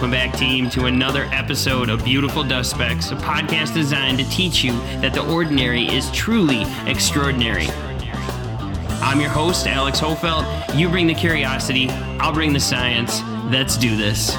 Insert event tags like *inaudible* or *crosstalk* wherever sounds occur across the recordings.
Welcome back, team, to another episode of Beautiful Dust Specks, a podcast designed to teach you that the ordinary is truly extraordinary. I'm your host, Alex Hofelt. You bring the curiosity, I'll bring the science. Let's do this.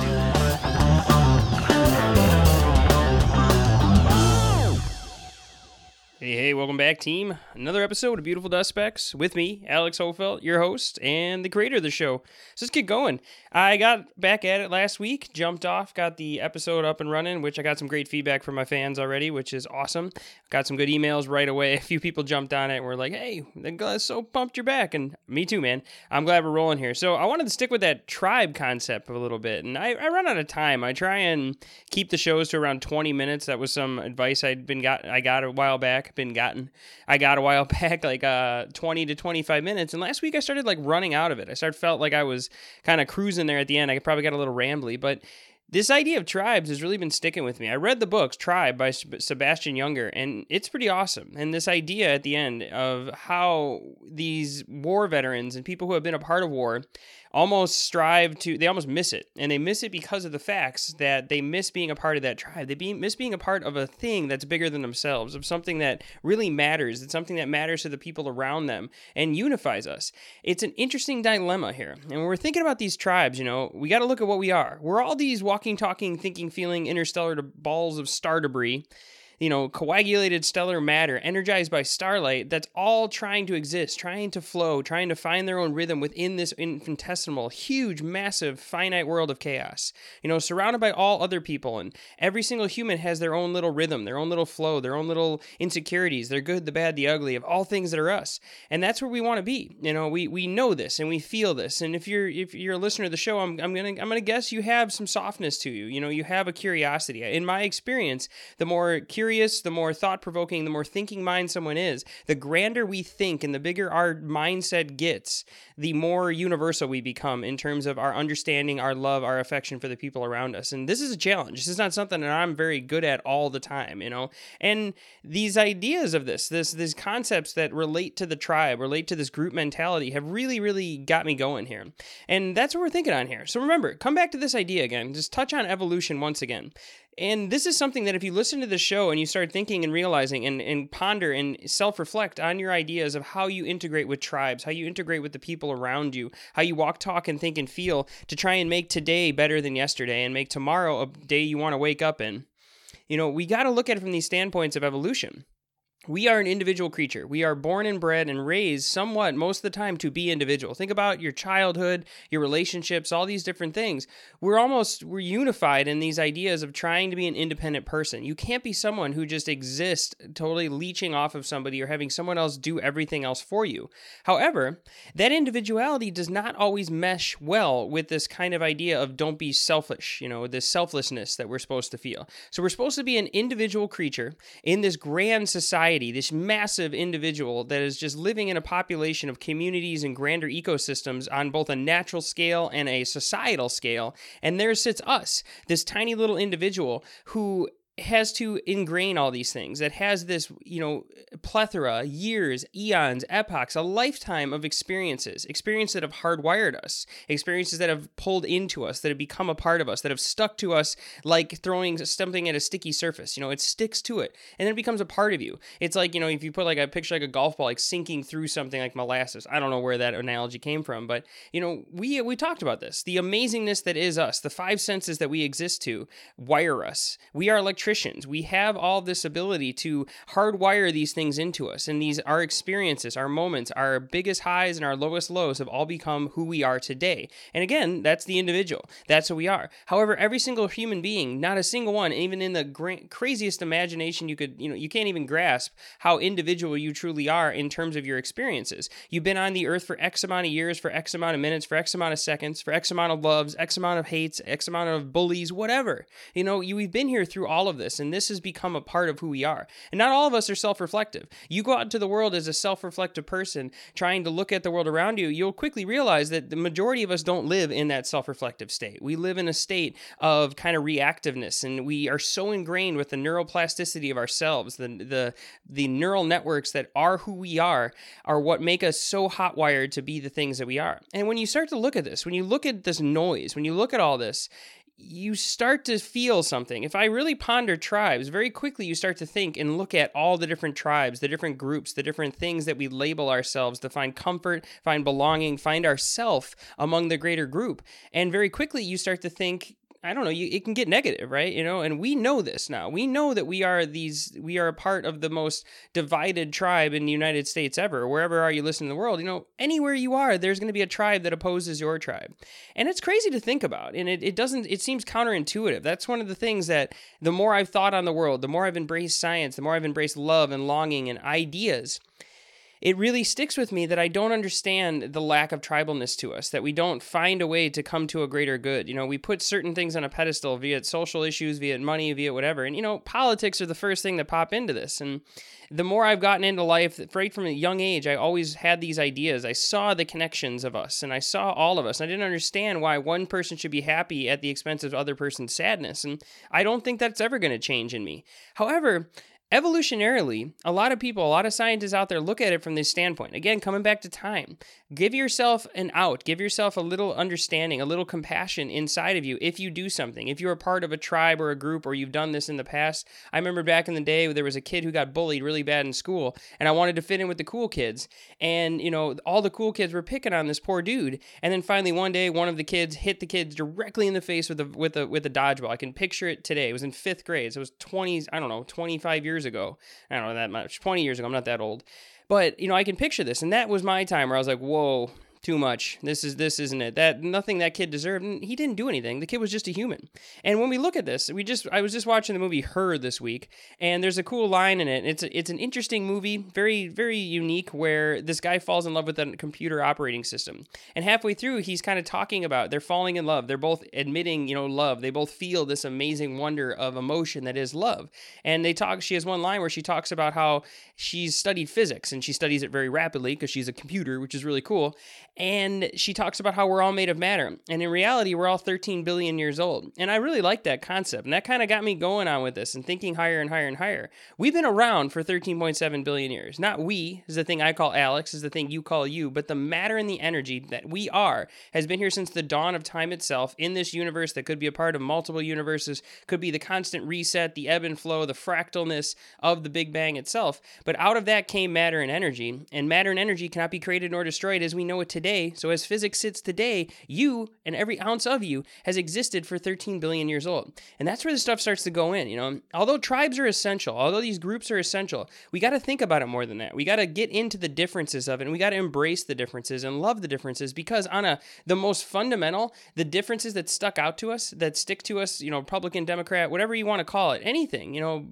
Hey, hey, welcome back, team. Another episode of Beautiful Dust Specks with me, Alex Hofelt, your host and the creator of the show. So let's get going. I got back at it last week, jumped off, got the episode up and running, which I got some great feedback from my fans already, which is awesome. Got some good emails right away. *laughs* A few people jumped on it and were like, hey, the glass so pumped you're back. And me too, man. I'm glad we're rolling here. So I wanted to stick with that tribe concept a little bit. And I, I run out of time. I try and keep the shows to around 20 minutes. That was some advice I'd been got I got a while back been gotten. I got a while *laughs* back, like uh, 20 to 25 minutes. And last week I started like running out of it. I started felt like I was kind of cruising there at the end. I probably got a little rambly, but this idea of tribes has really been sticking with me. I read the books Tribe by Sebastian Junger, and it's pretty awesome. And this idea at the end of how these war veterans and people who have been a part of war almost strive to they almost miss it. And they miss it because of the facts that they miss being a part of that tribe. They be, miss being a part of a thing that's bigger than themselves of something that really matters. It's something that matters to the people around them and unifies us. It's an interesting dilemma here. And when we're thinking about these tribes you know we got to look at what we are. We're all these walking talking thinking feeling interstellar balls of star debris you know, coagulated stellar matter energized by starlight that's all trying to exist, trying to flow, trying to find their own rhythm within this infinitesimal, huge, massive, finite world of chaos. You know, surrounded by all other people, and every single human has their own little rhythm, their own little flow, their own little insecurities, their good, the bad, the ugly, of all things that are us. And that's where we want to be. You know, we we know this and we feel this. And if you're if you're a listener to the show, I'm I'm gonna I'm gonna guess you have some softness to you. You know, you have a curiosity. In my experience, the more curious the more thought provoking, the more thinking mind someone is, the grander we think and the bigger our mindset gets, the more universal we become in terms of our understanding, our love, our affection for the people around us. And this is a challenge. This is not something that I'm very good at all the time, you know. And these ideas of this, this these concepts that relate to the tribe, relate to this group mentality have really really got me going here. And that's what we're thinking on here. So remember, come back to this idea again. Just touch on evolution once again. And this is something that if you listen to the show and you start thinking and realizing and, and ponder and self reflect on your ideas of how you integrate with tribes, how you integrate with the people around you, how you walk, talk, and think and feel to try and make today better than yesterday and make tomorrow a day you want to wake up in. You know, we got to look at it from these standpoints of evolution we are an individual creature. We are born and bred and raised somewhat most of the time to be individual. Think about your childhood, your relationships, all these different things. We're almost we're unified in these ideas of trying to be an independent person. You can't be someone who just exists totally leeching off of somebody or having someone else do everything else for you. However, that individuality does not always mesh well with this kind of idea of don't be selfish, you know, this selflessness that we're supposed to feel. So we're supposed to be an individual creature in this grand society society, this massive individual that is just living in a population of communities and grander ecosystems on both a natural scale and a societal scale. And there sits us, this tiny little individual who has to ingrain all these things. That has this you know plethora years eons epochs a lifetime of experiences experiences that have hardwired us experiences that have pulled into us that have become a part of us that have stuck to us like throwing something at a sticky surface you know it sticks to it and then it becomes a part of you. It's like you know if you put like a picture like a golf ball like sinking through something like molasses i don't know where that analogy came from but you know we we talked about this. The amazingness that is us the five senses that we exist to wire us. We are like We have all this ability to hardwire these things into us. And these our experiences, our moments, our biggest highs and our lowest lows have all become who we are today. And again, that's the individual. That's who we are. However, every single human being, not a single one, even in the gra- craziest imagination you could, you know, you can't even grasp how individual you truly are in terms of your experiences. You've been on the earth for X amount of years, for X amount of minutes, for X amount of seconds, for X amount of loves, X amount of hates, X amount of bullies, whatever. You know, you, we've been here through all of this, and this has become a part of who we are. And not all of us are self reflective. You go out into the world as a self reflective person trying to look at the world around you, you'll quickly realize that the majority of us don't live in that self reflective state. We live in a state of kind of reactiveness, and we are so ingrained with the neuroplasticity of ourselves, the, the, the neural networks that are who we are, are what make us so hot wired to be the things that we are. And when you start to look at this, when you look at this noise, when you look at all this, you start to feel something. If I really ponder tribes, very quickly you start to think and look at all the different tribes, the different groups, the different things that we label ourselves to find comfort, find belonging, find ourself among the greater group. And very quickly you start to think, I don't know, you, it can get negative, right? You know, and we know this now. We know that we are these, we are a part of the most divided tribe in the United States ever. Wherever are you listening in the world, you know, anywhere you are, there's going to be a tribe that opposes your tribe. And it's crazy to think about. And it, it doesn't, it seems counterintuitive. That's one of the things that the more I've thought on the world, the more I've embraced science, the more I've embraced love and longing and ideas it really sticks with me that I don't understand the lack of tribalness to us, that we don't find a way to come to a greater good. You know, we put certain things on a pedestal via social issues, via money, via whatever. And, you know, politics are the first thing that pop into this. And the more I've gotten into life, right from a young age, I always had these ideas. I saw the connections of us and I saw all of us. I didn't understand why one person should be happy at the expense of other person's sadness. And I don't think that's ever going to change in me. However, evolutionarily, a lot of people, a lot of scientists out there look at it from this standpoint. Again, coming back to time, give yourself an out, give yourself a little understanding, a little compassion inside of you if you do something. If you're a part of a tribe or a group or you've done this in the past. I remember back in the day there was a kid who got bullied really bad in school and I wanted to fit in with the cool kids. And, you know, all the cool kids were picking on this poor dude. And then finally one day one of the kids hit the kids directly in the face with a with a with a dodgeball. I can picture it today. It was in 5th grade. So it was 20 I don't know, 25 years years ago. I don't know that much, 20 years ago. I'm not that old. But, you know, I can picture this. And that was my time where I was like, whoa, too much. This is this isn't it. That nothing that kid deserved. He didn't do anything. The kid was just a human. And when we look at this, we just I was just watching the movie Her this week, and there's a cool line in it. It's a, it's an interesting movie, very very unique, where this guy falls in love with a computer operating system, and halfway through he's kind of talking about they're falling in love. They're both admitting you know love. They both feel this amazing wonder of emotion that is love. And they talk. She has one line where she talks about how she's studied physics and she studies it very rapidly because she's a computer, which is really cool and she talks about how we're all made of matter. And in reality, we're all 13 billion years old. And I really like that concept. And that kind of got me going on with this and thinking higher and higher and higher. We've been around for 13.7 billion years. Not we is the thing I call Alex, is the thing you call you, but the matter and the energy that we are has been here since the dawn of time itself in this universe that could be a part of multiple universes, could be the constant reset, the ebb and flow, the fractalness of the Big Bang itself. But out of that came matter and energy. And matter and energy cannot be created nor destroyed as we know it today today. So, as physics sits today, you and every ounce of you has existed for 13 billion years old. And that's where the stuff starts to go in. You know, although tribes are essential, although these groups are essential, we got to think about it more than that. We got to get into the differences of it and we got to embrace the differences and love the differences because, on a the most fundamental, the differences that stuck out to us, that stick to us, you know, Republican, Democrat, whatever you want to call it, anything, you know,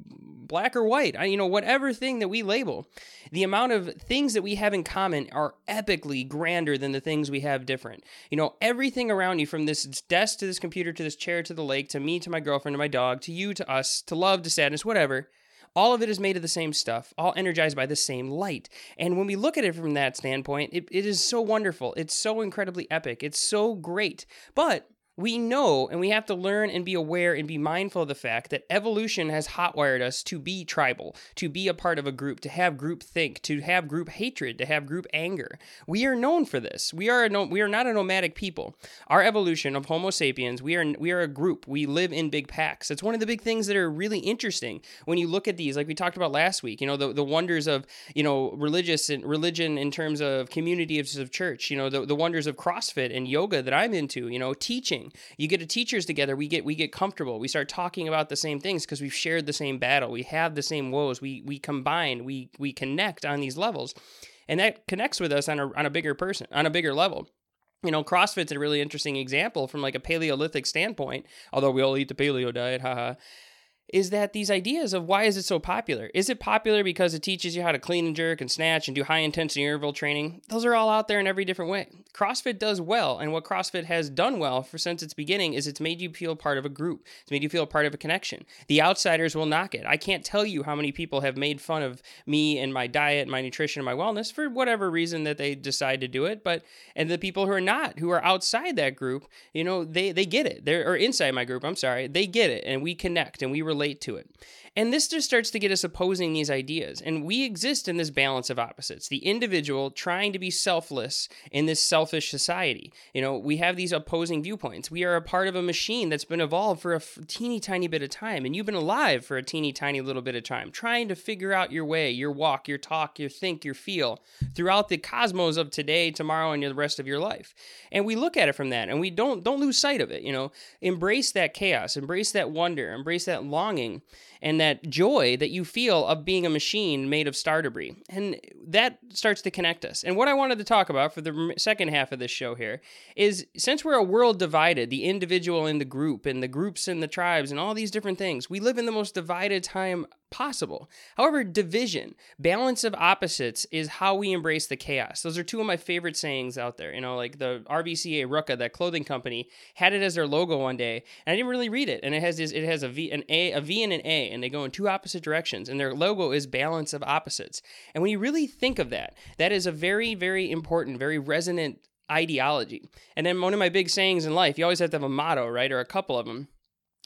black or white, you know, whatever thing that we label, the amount of things that we have in common are epically grander than the things we have different. You know, everything around you from this desk to this computer to this chair to the lake to me to my girlfriend to my dog to you to us to love to sadness, whatever. All of it is made of the same stuff, all energized by the same light. And when we look at it from that standpoint, it, it is so wonderful. It's so incredibly epic. It's so great. But we know and we have to learn and be aware and be mindful of the fact that evolution has hotwired us to be tribal, to be a part of a group, to have group think, to have group hatred, to have group anger. We are known for this. We are no, we are not a nomadic people. Our evolution of Homo sapiens, we are we are a group. We live in big packs. It's one of the big things that are really interesting when you look at these, like we talked about last week. You know, the, the wonders of you know religious and religion in terms of communities of church. You know, the, the wonders of CrossFit and yoga that I'm into. You know, teaching you get the teachers together we get we get comfortable. We start talking about the same things because we've shared the same battle. We have the same woes. We we combine. We we connect on these levels. And that connects with us on a, on a bigger person on a bigger level. You know, CrossFit's a really interesting example from like a Paleolithic standpoint, although we all eat the paleo diet, haha is that these ideas of why is it so popular? Is it popular because it teaches you how to clean and jerk and snatch and do high intensity interval training? Those are all out there in every different way. CrossFit does well, and what CrossFit has done well for since its beginning is it's made you feel part of a group. It's made you feel part of a connection. The outsiders will knock it. I can't tell you how many people have made fun of me and my diet, and my nutrition, and my wellness for whatever reason that they decide to do it. But and the people who are not, who are outside that group, you know, they they get it. They're or inside my group. I'm sorry, they get it, and we connect and we relate relate to it. And this just starts to get us opposing these ideas. And we exist in this balance of opposites the individual trying to be selfless in this selfish society. You know, we have these opposing viewpoints. We are a part of a machine that's been evolved for a teeny tiny bit of time, and you've been alive for a teeny tiny little bit of time, trying to figure out your way, your walk, your talk, your think, your feel throughout the cosmos of today, tomorrow, and the rest of your life. And we look at it from that, and we don't don't lose sight of it. You know, embrace that chaos, embrace that wonder, embrace that longing and that joy that you feel of being a machine made of star debris. And that starts to connect us. And what I wanted to talk about for the second half of this show here is since we're a world divided, the individual and the group, and the groups and the tribes, and all these different things, we live in the most divided time possible. However, division, balance of opposites is how we embrace the chaos. Those are two of my favorite sayings out there. You know, like the RVCA Ruka, that clothing company, had it as their logo one day, and I didn't really read it. And it has this, it has a V, an A, a V, and an A, and they go in two opposite directions. And their logo is balance of opposites. And when you really think of that, that is a very, very important, very resonant ideology. And then one of my big sayings in life, you always have to have a motto, right, or a couple of them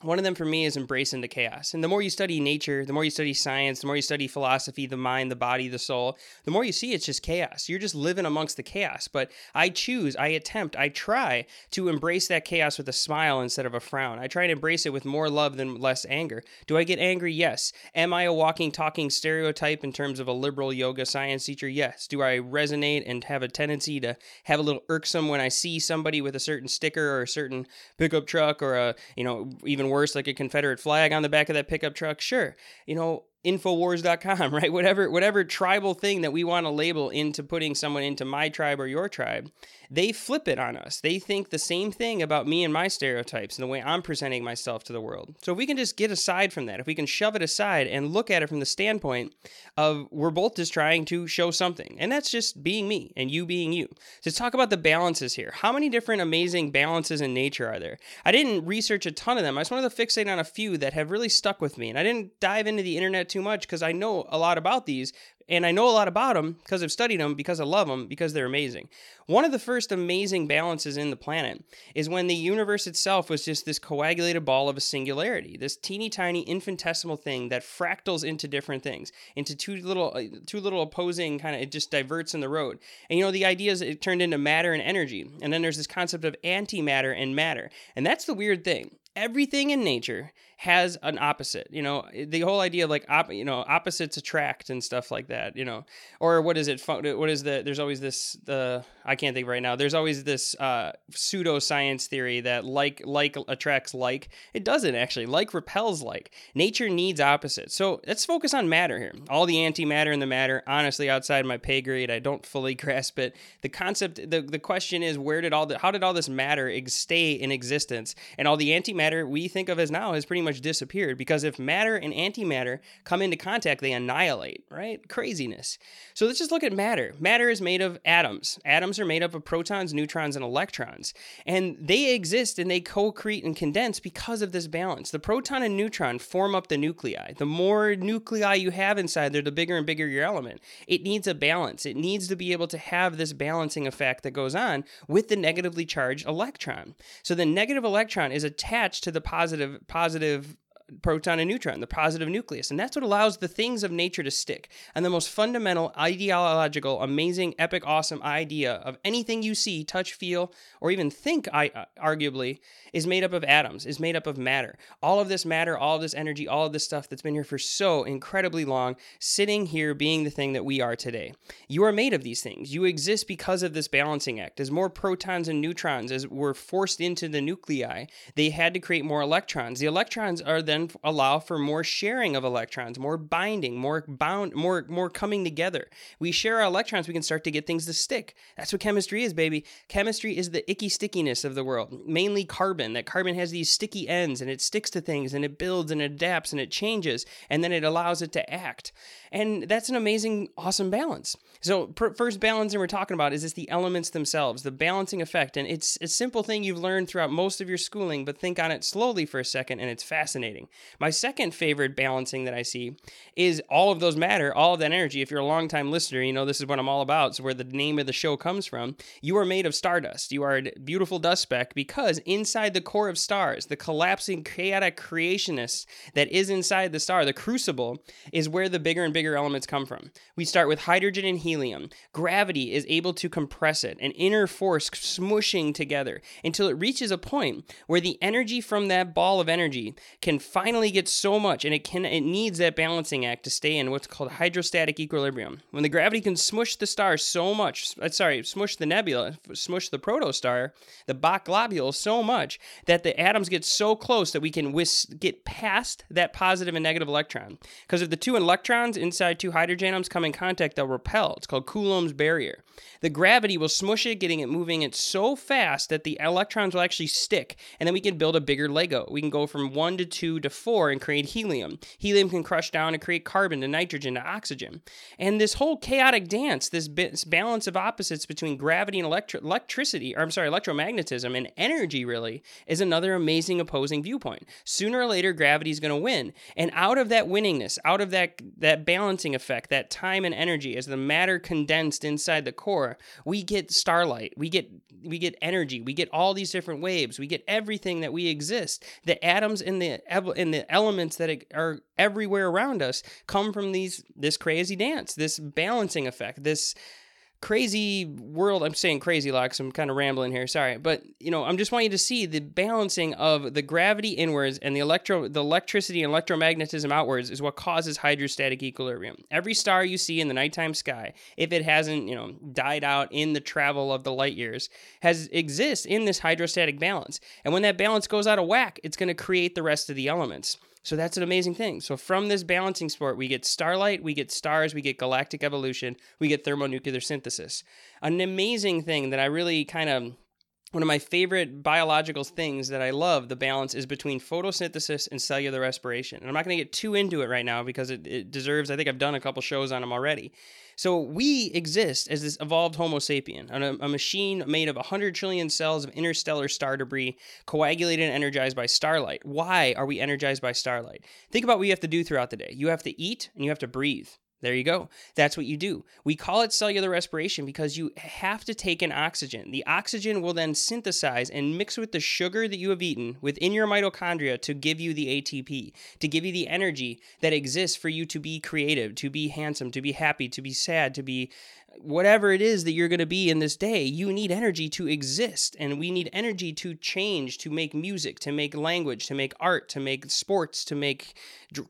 one of them for me is embracing the chaos. And the more you study nature, the more you study science, the more you study philosophy, the mind, the body, the soul, the more you see it's just chaos. You're just living amongst the chaos. But I choose, I attempt, I try to embrace that chaos with a smile instead of a frown. I try to embrace it with more love than less anger. Do I get angry? Yes. Am I a walking, talking stereotype in terms of a liberal yoga science teacher? Yes. Do I resonate and have a tendency to have a little irksome when I see somebody with a certain sticker or a certain pickup truck or a, you know, even worse, like a Confederate flag on the back of that pickup truck, sure. You know, infowars.com, *laughs* right? Whatever whatever tribal thing that we want to label into putting someone into my tribe or your tribe, they flip it on us. They think the same thing about me and my stereotypes and the way I'm presenting myself to the world. So if we can just get aside from that, if we can shove it aside and look at it from the standpoint of we're both just trying to show something, and that's just being me and you being you. So let's talk about the balances here. How many different amazing balances in nature are there? I didn't research a ton of them. I just wanted to fixate on a few that have really stuck with me. And I didn't dive into the internet too much because I know a lot about these and I know a lot about them because I've studied them, because I love them, because they're amazing. One of the first amazing balances in the planet is when the universe itself was just this coagulated ball of a singularity, this teeny tiny infinitesimal thing that fractals into different things, into two little, uh, two little opposing kind of, it just diverts in the road. And you know, the idea is it turned into matter and energy. And then there's this concept of antimatter and matter. And that's the weird thing everything in nature has an opposite you know the whole idea of like op, you know opposites attract and stuff like that you know. Or what is it what is the there's always this the i can't think right now there's always this uh pseudoscience theory that like like attracts like. It doesn't actually. Like repels like. Nature needs opposites. So let's focus on matter here. All the antimatter and the matter honestly outside my pay grade i don't fully *laughs* grasp it. The concept the, the question is where did all the how did all this matter ex- stay in existence? And all the antimatter we think of as now is pretty much much disappeared because if matter and antimatter come into contact, they annihilate, right? Craziness. So let's just look at matter. Matter is made of atoms. Atoms are made up of protons, neutrons, and electrons. And they exist and they co create and condense because of this balance. The proton and neutron form up the nuclei. The more nuclei you have inside there, the bigger and bigger your element. It needs a balance. It needs to be able to have this balancing effect that goes on with the negatively charged electron. So the negative electron is attached to the positive positive proton and neutron, the positive nucleus. And that's what allows the things of nature to stick. And the most fundamental, ideological, amazing, epic, awesome idea of anything you see, touch, feel, or even think, I, uh, arguably, is made up of atoms, is made up of matter. All of this matter, all of this energy, all of this stuff that's been here for so incredibly long, sitting here being the thing that we are today. You are made of these things. You exist because of this balancing act. As more protons and neutrons as were forced into the nuclei, they had to create more electrons. The electrons are then allow for more sharing of electrons, more binding, more bound, more more coming together. We share our electrons, we can start to get things to stick. That's what chemistry is, baby. Chemistry is the icky stickiness of the world, mainly carbon that carbon has these sticky ends and it sticks to things and it builds and adapts and it changes and then it allows it to act. And that's an amazing, awesome balance. So, pr- first balancing we're talking about is just the elements themselves, the balancing effect. And it's a simple thing you've learned throughout most of your schooling, but think on it slowly for a second and it's fascinating. Fascinating. My second favorite balancing that I see is all of those matter, all of that energy. If you're a longtime listener, you know this is what I'm all about. So where the name of the show comes from. You are made of stardust. You are a beautiful dust speck because inside the core of stars, the collapsing chaotic creationists that is inside the star, the crucible, is where the bigger and bigger elements come from. We start with hydrogen and helium. Gravity is able to compress it, an inner force smushing together until it reaches a point where the energy from that ball of energy can finally gets so much and it can it needs that balancing act to stay in what's called hydrostatic equilibrium. When the gravity can smush the star so much, uh, sorry, smush the nebula, smush the protostar, the Bok globule so much that the atoms get so close that we can whis- get past that positive and negative electron. Because if the two electrons inside two hydrogen atoms come in contact, they'll repel. It's called Coulomb's barrier. The gravity will smush it, getting it moving it so fast that the electrons will actually stick, and then we can build a bigger Lego. We can go from one to two to four and create helium. Helium can crush down and create carbon to nitrogen to oxygen. And this whole chaotic dance, this, this balance of opposites between gravity and electri- electricity, or I'm sorry, electromagnetism and energy, really, is another amazing opposing viewpoint. Sooner or later, gravity is going to win, and out of that winningness, out of that that balancing effect, that time and energy, as the matter condensed inside the core, we get starlight, we get we get energy, we get all these different waves, we get everything that we exist. The atoms in the and the elements that are everywhere around us come from these this crazy dance, this balancing effect, this crazy world. I'm saying crazy because I'm kind of rambling here. Sorry, but you know, I'm just want you to see the balancing of the gravity inwards and the electro, the electricity and electromagnetism outwards is what causes hydrostatic equilibrium. Every star you see in the nighttime sky, if it hasn't you know died out in the travel of the light years, has exists in this hydrostatic balance. And when that balance goes out of whack, it's going to create the rest of the elements. So that's an amazing thing. So from this balancing sport, we get starlight, we get stars, we get galactic evolution, we get thermonuclear synthesis. An amazing thing that I really kind of one of my favorite biological things that I love the balance is between photosynthesis and cellular respiration. And I'm not going to get too into it right now because it, it, deserves, I think I've done a couple shows on them already. So we exist as this evolved Homo sapien, a, a machine made of 100 trillion cells of interstellar star debris, coagulated and energized by starlight. Why are we energized by starlight? Think about what you have to do throughout the day. You have to eat and you have to breathe. There you go. That's what you do. We call it cellular respiration because you have to take in oxygen. The oxygen will then synthesize and mix with the sugar that you have eaten within your mitochondria to give you the ATP, to give you the energy that exists for you to be creative, to be handsome, to be happy, to be sad, to be whatever it is that you're going to be in this day, you need energy to exist. And we need energy to change, to make music, to make language, to make art, to make sports, to make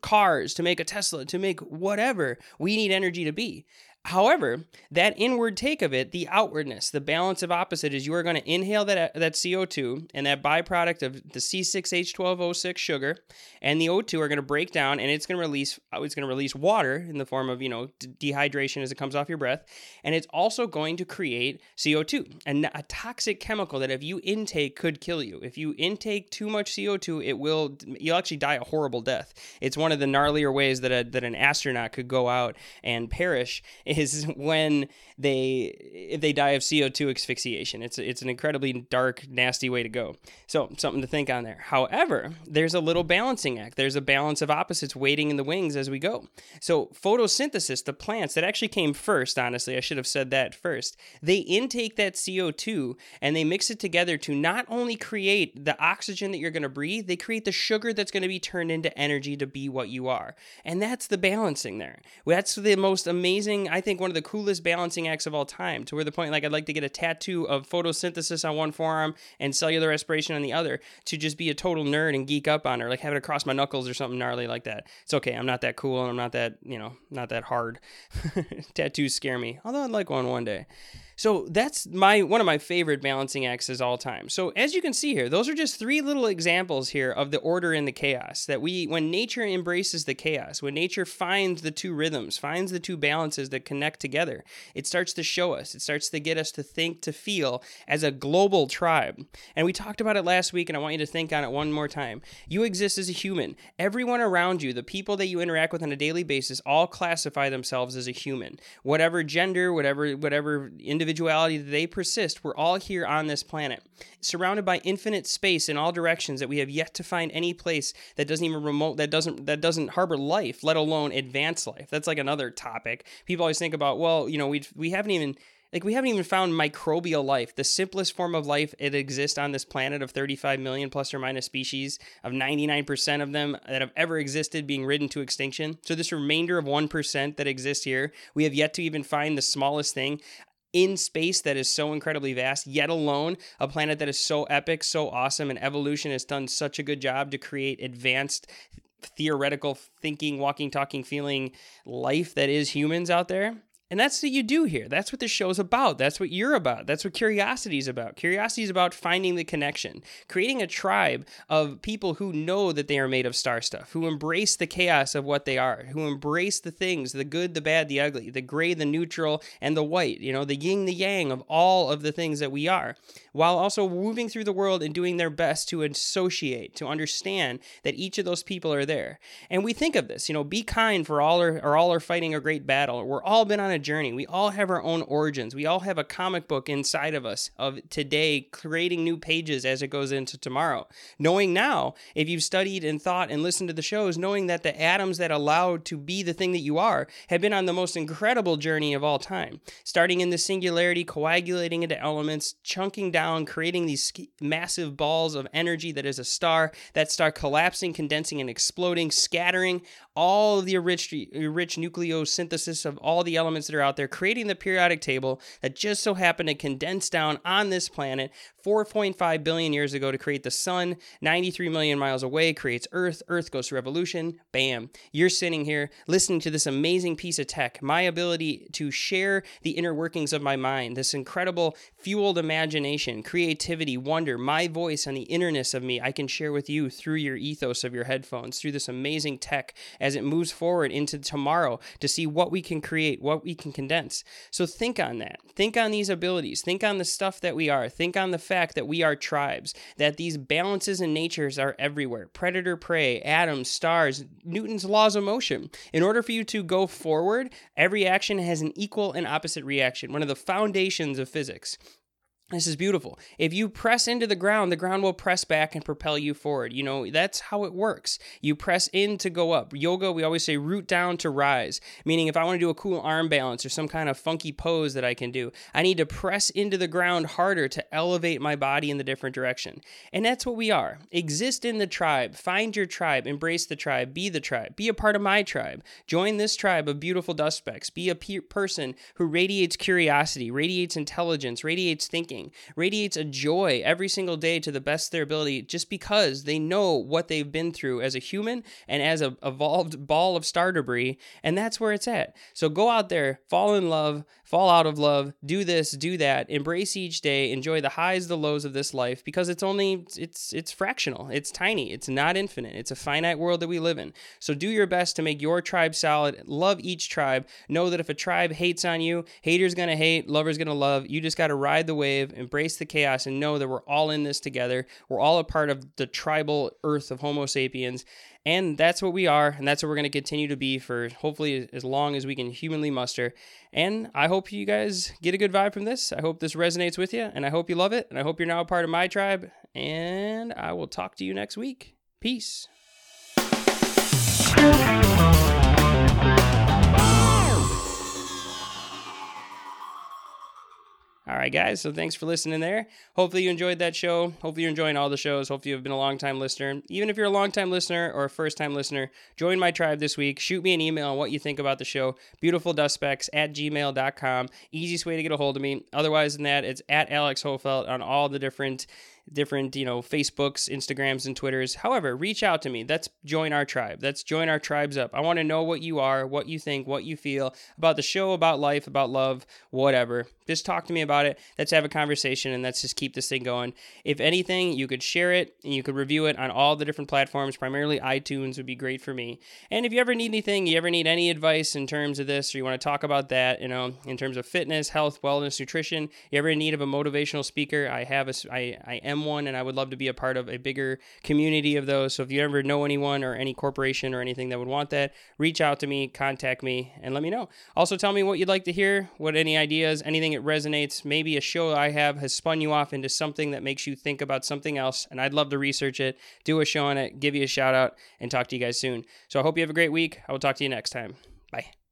cars, to make a Tesla, to make whatever. We need energy to be. However, that inward take of it, the outwardness, the balance of opposite is you are going to inhale that, that CO2 and that byproduct of the C6H12O6 sugar and the O2 are going to break down and it's going to release uh, it's going to release water in the form of, you know, dehydration as it comes off your breath and it's also going to create CO2, a, a toxic chemical that if you intake could kill you. If you intake too much CO2, it will you'll actually die a horrible death. It's one of the gnarlier ways that a, that an astronaut could go out and perish is when they they die of CO2 asphyxiation. It's it's an incredibly dark, nasty way to go. So something to think on there. However, there's a little balancing act. There's a balance of opposites waiting in the wings as we go. So photosynthesis, the plants that actually came first. Honestly, I should have said that first. They intake that CO2 and they mix it together to not only create the oxygen that you're going to breathe, they create the sugar that's going to be turned into energy to be what you are. And that's the balancing there. That's the most amazing. I think one of the coolest balancing acts of all time. To where the point, like I'd like to get a tattoo of photosynthesis on one forearm and cellular respiration on the other to just be a total nerd and geek up on her, like have it across my knuckles or something gnarly like that. It's okay. I'm not that cool and I'm not that you know not that hard. *laughs* Tattoos scare me, although I'd like one one day. So that's my one of my favorite balancing acts of all time. So as you can see here, those are just three little examples here of the order and the chaos that we when nature embraces the chaos, when nature finds the two rhythms, finds the two balances that connect together, it starts to show us, it starts to get us to think, to feel as a global tribe. And we talked about it last week and I want you to think on it one more time. You exist as a human. Everyone around you, the people that you interact with on a daily basis all classify themselves as a human. Whatever gender, whatever whatever individual individuality that they persist, we're all here on this planet, surrounded by infinite space in all directions that we have yet to find any place that doesn't even remote that doesn't that doesn't harbor life, let alone advanced life. That's like another topic. People always think about, well, you know, we we haven't even like we haven't even found microbial life, the simplest form of life it exists on this planet of 35 million plus or minus species, of 99% of them that have ever existed being ridden to extinction. So this remainder of 1% that exists here, we have yet to even find the smallest thing in space that is so incredibly vast, yet alone a planet that is so epic, so awesome, and evolution has done such a good job to create advanced theoretical thinking, walking, talking, feeling life that is humans out there. And that's what you do here. That's what this show is about. That's what you're about. That's what curiosity is about. Curiosity is about finding the connection, creating a tribe of people who know that they are made of star stuff, who embrace the chaos of what they are, who embrace the things, the good, the bad, the ugly, the gray, the neutral, and the white, you know, the yin, the yang of all of the things that we are, while also moving through the world and doing their best to associate, to understand that each of those people are there. And we think of this, you know, be kind for all are, or all are fighting a great battle. We're all been on a journey. We all have our own origins. We all have a comic book inside of us of today, creating new pages as it goes into tomorrow. Knowing now, if you've studied and thought and listened to the shows, knowing that the atoms that allowed to be the thing that you are have been on the most incredible journey of all time. Starting in the singularity, coagulating into elements, chunking down, creating these massive balls of energy that is a star, that star collapsing, condensing, and exploding, scattering all the rich, rich nucleosynthesis of all the elements that are out there, creating the periodic table that just so happened to condense down on this planet 4.5 billion years ago to create the sun. 93 million miles away creates Earth. Earth goes to revolution. Bam. You're sitting here listening to this amazing piece of tech. My ability to share the inner workings of my mind, this incredible fueled imagination, creativity, wonder, my voice, and the innerness of me, I can share with you through your ethos of your headphones, through this amazing tech as it moves forward into tomorrow to see what we can create, what we can condense. So think on that. Think on these abilities. Think on the stuff that we are. Think on the fact that we are tribes, that these balances and natures are everywhere predator, prey, atoms, stars, Newton's laws of motion. In order for you to go forward, every action has an equal and opposite reaction, one of the foundations of physics. This is beautiful. If you press into the ground, the ground will press back and propel you forward. You know, that's how it works. You press in to go up. Yoga, we always say root down to rise, meaning if I want to do a cool arm balance or some kind of funky pose that I can do, I need to press into the ground harder to elevate my body in the different direction. And that's what we are. Exist in the tribe. Find your tribe. Embrace the tribe. Be the tribe. Be a part of my tribe. Join this tribe of beautiful dust specks. Be a pe- person who radiates curiosity, radiates intelligence, radiates thinking radiates a joy every single day to the best of their ability just because they know what they've been through as a human and as a evolved ball of star debris and that's where it's at. So go out there fall in love fall out of love do this do that embrace each day enjoy the highs the lows of this life because it's only it's it's fractional it's tiny it's not infinite it's a finite world that we live in. So do your best to make your tribe solid love each tribe know that if a tribe hates on you haters gonna hate lovers gonna love you just gotta ride the wave embrace the chaos, and know that we're all in this together. We're all a part of the tribal earth of Homo sapiens. And that's what we are, and that's what we're going to continue to be for hopefully as long as we can humanly muster. And I hope you guys get a good vibe from this. I hope this resonates with you, and I hope you love it. And I hope you're now a part of my tribe. And I will talk to you next week. Peace. All right, guys. So thanks for listening there. Hopefully you enjoyed that show. Hopefully you're enjoying all the shows. Hopefully you've been a long time listener. Even if you're a long time listener or a first time listener, join my tribe this week. Shoot me an email on what you think about the show. Beautiful dust specks at gmail.com. Easiest way to get a hold of me. Otherwise than that, it's at Alex Hofelt on all the different different, you know, Facebooks, Instagrams, and Twitters. However, reach out to me. That's join our tribe. That's join our tribes up. I want to know what you are, what you think, what you feel about the show, about life, about love, whatever. Just talk to me about it. Let's have a conversation and let's just keep this thing going. If anything, you could share it and you could review it on all the different platforms, primarily iTunes would be great for me. And if you ever need anything, you ever need any advice in terms of this, or you want to talk about that, you know, in terms of fitness, health, wellness, nutrition, you ever in need of a motivational speaker, I have a, I, I am M1, and I would love to be a part of a bigger community of those. So if you ever know anyone or any corporation or anything that would want that, reach out to me, contact me, and let me know. Also, tell me what you'd like to hear, what any ideas, anything that resonates. Maybe a show I have has spun you off into something that makes you think about something else, and I'd love to research it, do a show on it, give you a shout out, and talk to you guys soon. So I hope you have a great week. I will talk to you next time. Bye.